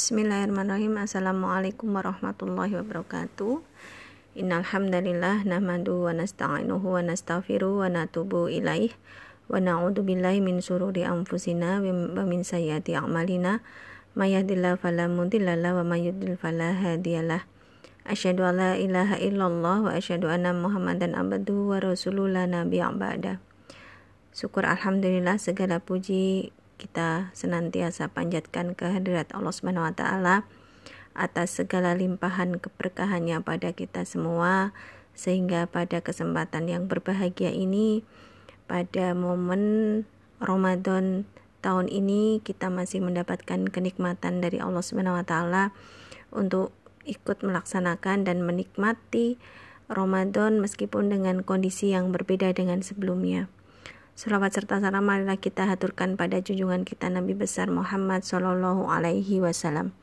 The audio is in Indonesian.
Bismillahirrahmanirrahim. Assalamualaikum warahmatullahi wabarakatuh. Innal hamdalillah nahmadu wa nasta'inuhu wa nastaghfiruh wa natubu ilaih. Wa na'udzu billahi min sururi anfusina wa min sayyiati a'malina. May yahdihillahu fala wa may yudhlil fala hadiyalah Asyhadu an la ilaha illallah wa asyhadu anna Muhammadan abduhu wa rasuluhu la nabiyya ba'da Syukur alhamdulillah segala puji kita senantiasa panjatkan kehadirat Allah Subhanahu wa taala atas segala limpahan keberkahannya pada kita semua sehingga pada kesempatan yang berbahagia ini pada momen Ramadan tahun ini kita masih mendapatkan kenikmatan dari Allah Subhanahu wa taala untuk ikut melaksanakan dan menikmati Ramadan meskipun dengan kondisi yang berbeda dengan sebelumnya. Salawat serta salam marilah kita haturkan pada junjungan kita Nabi besar Muhammad Sallallahu Alaihi Wasallam.